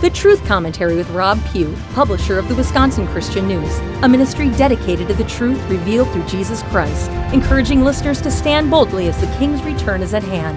The Truth Commentary with Rob Pue, publisher of the Wisconsin Christian News, a ministry dedicated to the truth revealed through Jesus Christ, encouraging listeners to stand boldly as the King's return is at hand.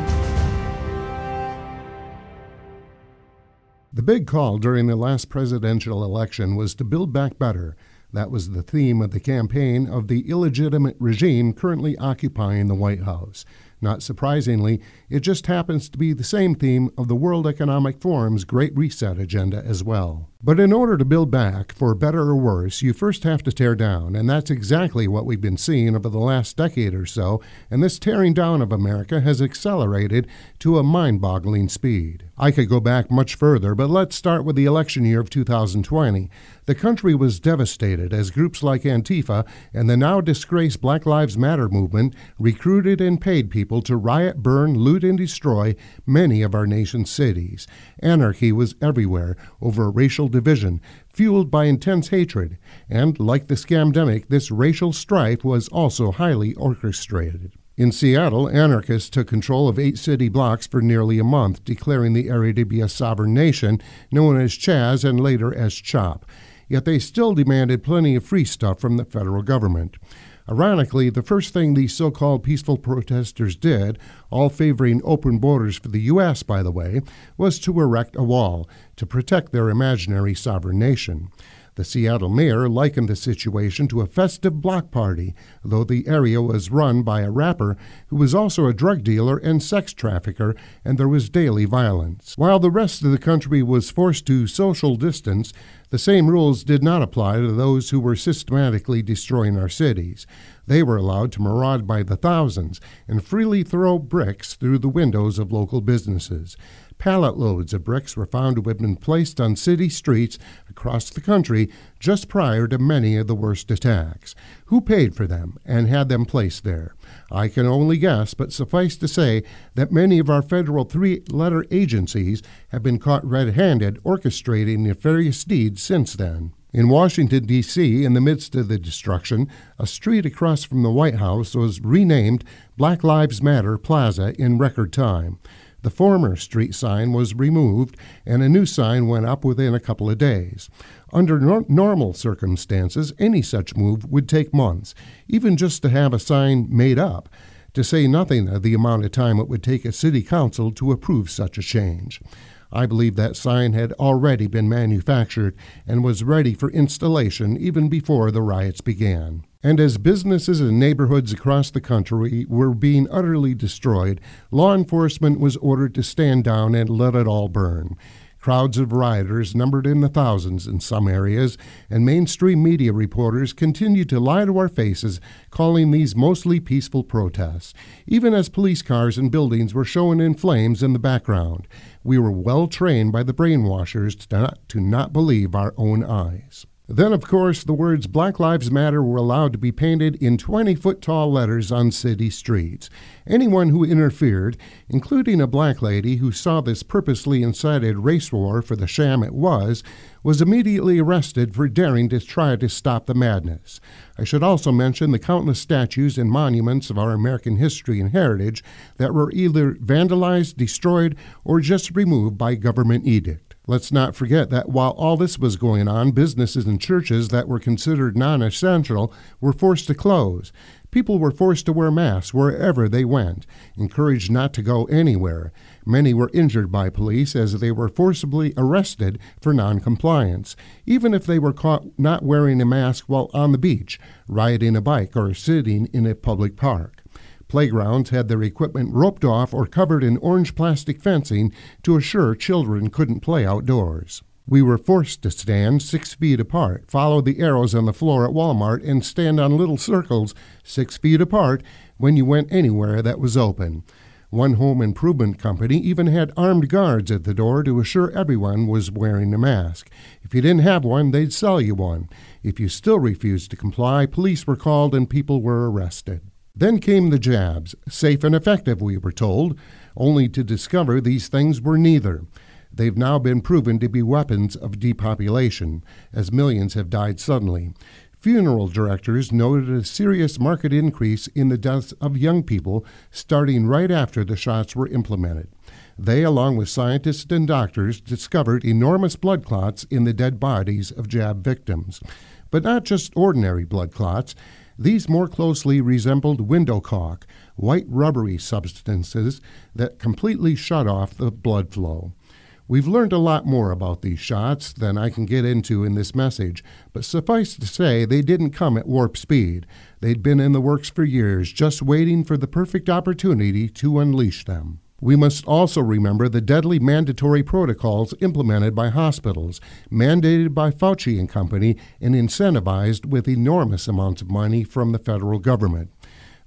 The big call during the last presidential election was to build back better. That was the theme of the campaign of the illegitimate regime currently occupying the White House. Not surprisingly, it just happens to be the same theme of the World Economic Forum's Great Reset agenda as well. But in order to build back, for better or worse, you first have to tear down, and that's exactly what we've been seeing over the last decade or so, and this tearing down of America has accelerated to a mind boggling speed. I could go back much further, but let's start with the election year of 2020. The country was devastated as groups like Antifa and the now disgraced Black Lives Matter movement recruited and paid people to riot, burn, loot, and destroy many of our nation's cities. Anarchy was everywhere over racial division, fueled by intense hatred, and like the scamdemic, this racial strife was also highly orchestrated. In Seattle, anarchists took control of eight city blocks for nearly a month, declaring the area to be a sovereign nation, known as Chaz and later as CHOP yet they still demanded plenty of free stuff from the federal government. Ironically, the first thing these so called peaceful protesters did, all favoring open borders for the U.S., by the way, was to erect a wall to protect their imaginary sovereign nation. The Seattle mayor likened the situation to a festive block party, though the area was run by a rapper who was also a drug dealer and sex trafficker, and there was daily violence. While the rest of the country was forced to social distance, the same rules did not apply to those who were systematically destroying our cities. They were allowed to maraud by the thousands and freely throw bricks through the windows of local businesses. Pallet loads of bricks were found to have been placed on city streets across the country just prior to many of the worst attacks. Who paid for them and had them placed there? I can only guess, but suffice to say that many of our federal three letter agencies have been caught red handed orchestrating nefarious deeds since then. In Washington, D.C., in the midst of the destruction, a street across from the White House was renamed Black Lives Matter Plaza in record time. The former street sign was removed and a new sign went up within a couple of days. Under no- normal circumstances, any such move would take months, even just to have a sign made up, to say nothing of the amount of time it would take a city council to approve such a change. I believe that sign had already been manufactured and was ready for installation even before the riots began. And as businesses and neighborhoods across the country were being utterly destroyed, law enforcement was ordered to stand down and let it all burn. Crowds of rioters, numbered in the thousands in some areas, and mainstream media reporters continued to lie to our faces, calling these mostly peaceful protests, even as police cars and buildings were shown in flames in the background. We were well trained by the brainwashers to not, to not believe our own eyes. Then, of course, the words Black Lives Matter were allowed to be painted in 20 foot tall letters on city streets. Anyone who interfered, including a black lady who saw this purposely incited race war for the sham it was, was immediately arrested for daring to try to stop the madness. I should also mention the countless statues and monuments of our American history and heritage that were either vandalized, destroyed, or just removed by government edict. Let's not forget that while all this was going on, businesses and churches that were considered non essential were forced to close. People were forced to wear masks wherever they went, encouraged not to go anywhere. Many were injured by police as they were forcibly arrested for noncompliance, even if they were caught not wearing a mask while on the beach, riding a bike, or sitting in a public park. Playgrounds had their equipment roped off or covered in orange plastic fencing to assure children couldn't play outdoors. We were forced to stand six feet apart, follow the arrows on the floor at Walmart, and stand on little circles six feet apart when you went anywhere that was open. One home improvement company even had armed guards at the door to assure everyone was wearing a mask. If you didn't have one, they'd sell you one. If you still refused to comply, police were called and people were arrested. Then came the jabs, safe and effective, we were told, only to discover these things were neither. They've now been proven to be weapons of depopulation, as millions have died suddenly. Funeral directors noted a serious market increase in the deaths of young people starting right after the shots were implemented. They, along with scientists and doctors, discovered enormous blood clots in the dead bodies of jab victims. But not just ordinary blood clots. These more closely resembled window caulk, white rubbery substances that completely shut off the blood flow. We've learned a lot more about these shots than I can get into in this message, but suffice to say, they didn't come at warp speed. They'd been in the works for years, just waiting for the perfect opportunity to unleash them. We must also remember the deadly mandatory protocols implemented by hospitals, mandated by Fauci and Company, and incentivized with enormous amounts of money from the federal government.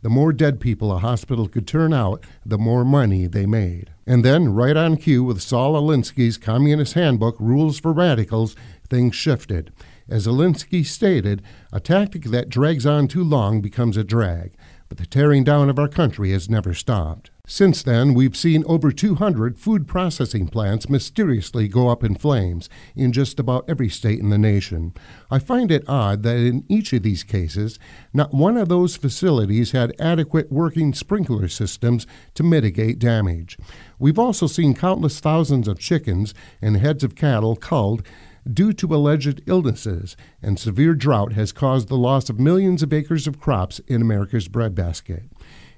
The more dead people a hospital could turn out, the more money they made. And then, right on cue with Saul Alinsky's Communist Handbook Rules for Radicals, things shifted. As Alinsky stated, a tactic that drags on too long becomes a drag, but the tearing down of our country has never stopped. Since then, we've seen over 200 food processing plants mysteriously go up in flames in just about every state in the nation. I find it odd that in each of these cases, not one of those facilities had adequate working sprinkler systems to mitigate damage. We've also seen countless thousands of chickens and heads of cattle culled due to alleged illnesses, and severe drought has caused the loss of millions of acres of crops in America's breadbasket.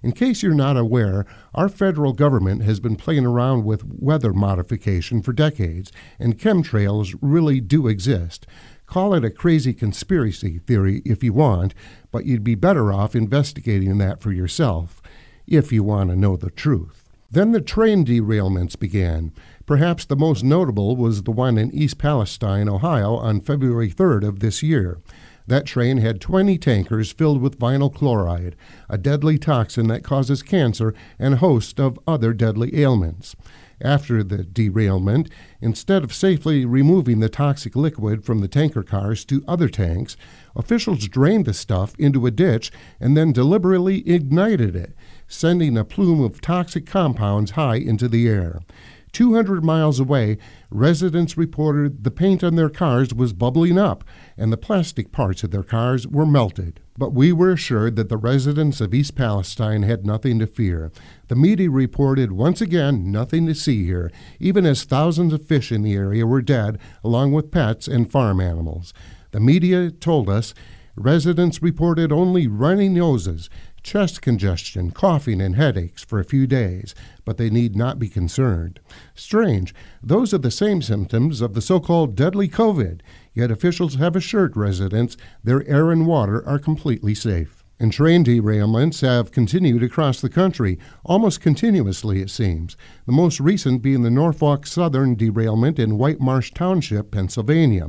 In case you're not aware, our federal government has been playing around with weather modification for decades, and chemtrails really do exist. Call it a crazy conspiracy theory if you want, but you'd be better off investigating that for yourself if you want to know the truth. Then the train derailments began. Perhaps the most notable was the one in East Palestine, Ohio, on February 3rd of this year. That train had 20 tankers filled with vinyl chloride, a deadly toxin that causes cancer and a host of other deadly ailments. After the derailment, instead of safely removing the toxic liquid from the tanker cars to other tanks, officials drained the stuff into a ditch and then deliberately ignited it, sending a plume of toxic compounds high into the air. 200 miles away, residents reported the paint on their cars was bubbling up and the plastic parts of their cars were melted. But we were assured that the residents of East Palestine had nothing to fear. The media reported once again nothing to see here, even as thousands of fish in the area were dead, along with pets and farm animals. The media told us residents reported only runny noses, chest congestion, coughing, and headaches for a few days, but they need not be concerned. Strange, those are the same symptoms of the so called deadly COVID, yet officials have assured residents their air and water are completely safe. And train derailments have continued across the country, almost continuously, it seems. The most recent being the Norfolk Southern derailment in Whitemarsh Township, Pennsylvania.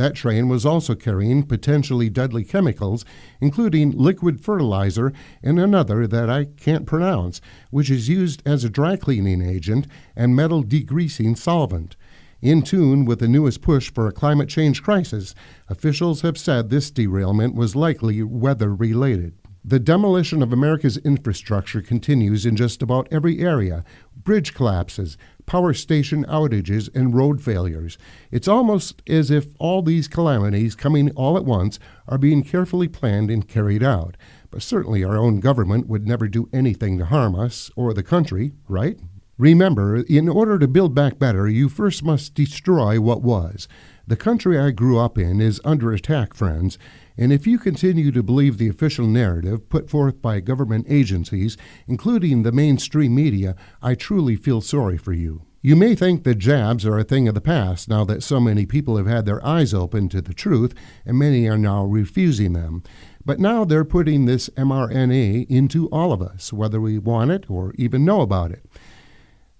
That train was also carrying potentially deadly chemicals, including liquid fertilizer and another that I can't pronounce, which is used as a dry cleaning agent and metal degreasing solvent. In tune with the newest push for a climate change crisis, officials have said this derailment was likely weather related. The demolition of America's infrastructure continues in just about every area bridge collapses, power station outages, and road failures. It's almost as if all these calamities coming all at once are being carefully planned and carried out. But certainly our own government would never do anything to harm us or the country, right? Remember, in order to build back better, you first must destroy what was. The country I grew up in is under attack, friends, and if you continue to believe the official narrative put forth by government agencies, including the mainstream media, I truly feel sorry for you. You may think that jabs are a thing of the past now that so many people have had their eyes open to the truth and many are now refusing them. But now they're putting this mRNA into all of us, whether we want it or even know about it.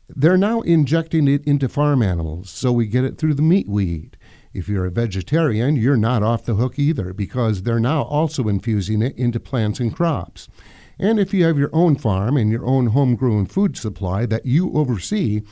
They're now injecting it into farm animals so we get it through the meat we eat. If you're a vegetarian, you're not off the hook either because they're now also infusing it into plants and crops. And if you have your own farm and your own homegrown food supply that you oversee,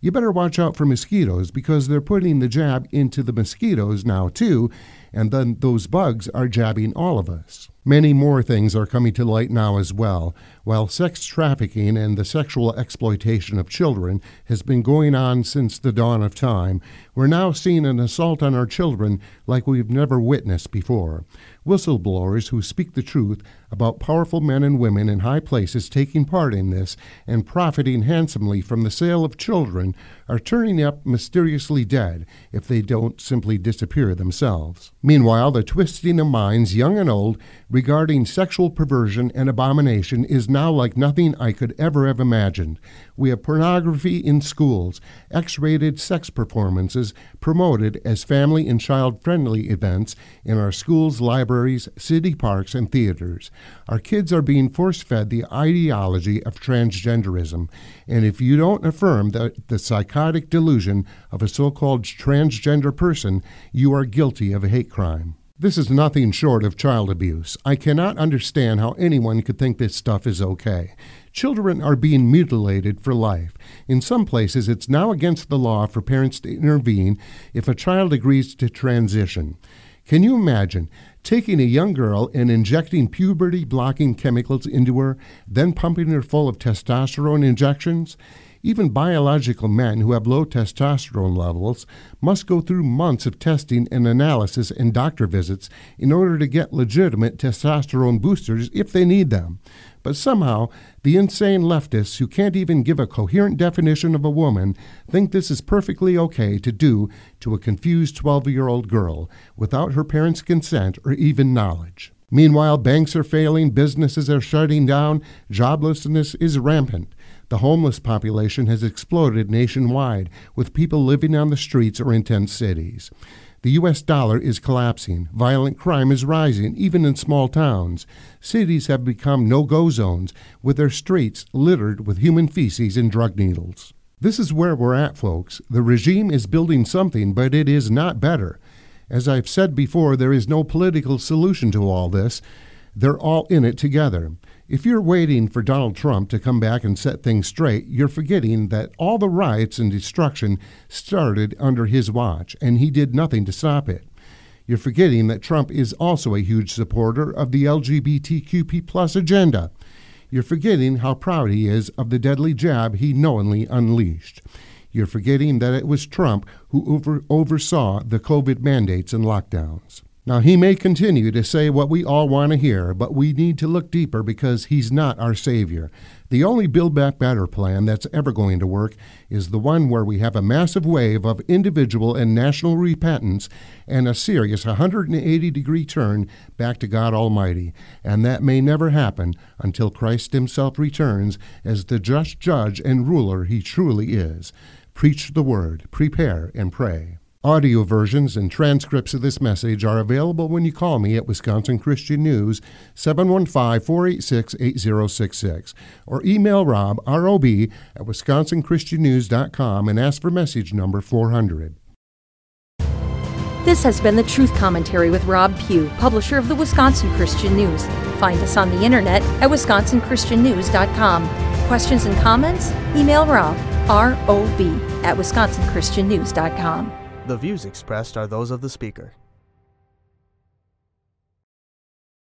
you better watch out for mosquitoes because they're putting the jab into the mosquitoes now too, and then those bugs are jabbing all of us. Many more things are coming to light now as well. While sex trafficking and the sexual exploitation of children has been going on since the dawn of time, we're now seeing an assault on our children like we've never witnessed before. Whistleblowers who speak the truth about powerful men and women in high places taking part in this and profiting handsomely from the sale of children are turning up mysteriously dead if they don't simply disappear themselves. Meanwhile, the twisting of minds, young and old, regarding sexual perversion and abomination is now like nothing I could ever have imagined. We have pornography in schools, X rated sex performances promoted as family and child friendly events in our schools, libraries, city parks, and theaters. Our kids are being force fed the ideology of transgenderism, and if you don't affirm the, the psychotic delusion of a so called transgender person, you are guilty of a hate crime. This is nothing short of child abuse. I cannot understand how anyone could think this stuff is okay. Children are being mutilated for life. In some places, it's now against the law for parents to intervene if a child agrees to transition. Can you imagine taking a young girl and injecting puberty blocking chemicals into her, then pumping her full of testosterone injections? Even biological men who have low testosterone levels must go through months of testing and analysis and doctor visits in order to get legitimate testosterone boosters if they need them. But somehow, the insane leftists who can't even give a coherent definition of a woman think this is perfectly okay to do to a confused 12 year old girl without her parents' consent or even knowledge. Meanwhile, banks are failing, businesses are shutting down, joblessness is rampant. The homeless population has exploded nationwide, with people living on the streets or in tent cities. The U.S. dollar is collapsing. Violent crime is rising, even in small towns. Cities have become no go zones, with their streets littered with human feces and drug needles. This is where we're at, folks. The regime is building something, but it is not better. As I've said before, there is no political solution to all this. They're all in it together. If you're waiting for Donald Trump to come back and set things straight, you're forgetting that all the riots and destruction started under his watch, and he did nothing to stop it. You're forgetting that Trump is also a huge supporter of the LGBTQP plus agenda. You're forgetting how proud he is of the deadly jab he knowingly unleashed. You're forgetting that it was Trump who over- oversaw the COVID mandates and lockdowns. Now, he may continue to say what we all want to hear, but we need to look deeper because he's not our Savior. The only Build Back Better plan that's ever going to work is the one where we have a massive wave of individual and national repentance and a serious 180 degree turn back to God Almighty. And that may never happen until Christ Himself returns as the just judge and ruler He truly is. Preach the word, prepare, and pray. Audio versions and transcripts of this message are available when you call me at Wisconsin Christian News 715 486 8066 or email Rob, R-O-B, at wisconsinchristiannews.com and ask for message number 400. This has been the Truth Commentary with Rob Pue, publisher of the Wisconsin Christian News. Find us on the internet at wisconsinchristiannews.com. Questions and comments? Email Rob, R-O-B, at wisconsinchristiannews.com. The views expressed are those of the speaker.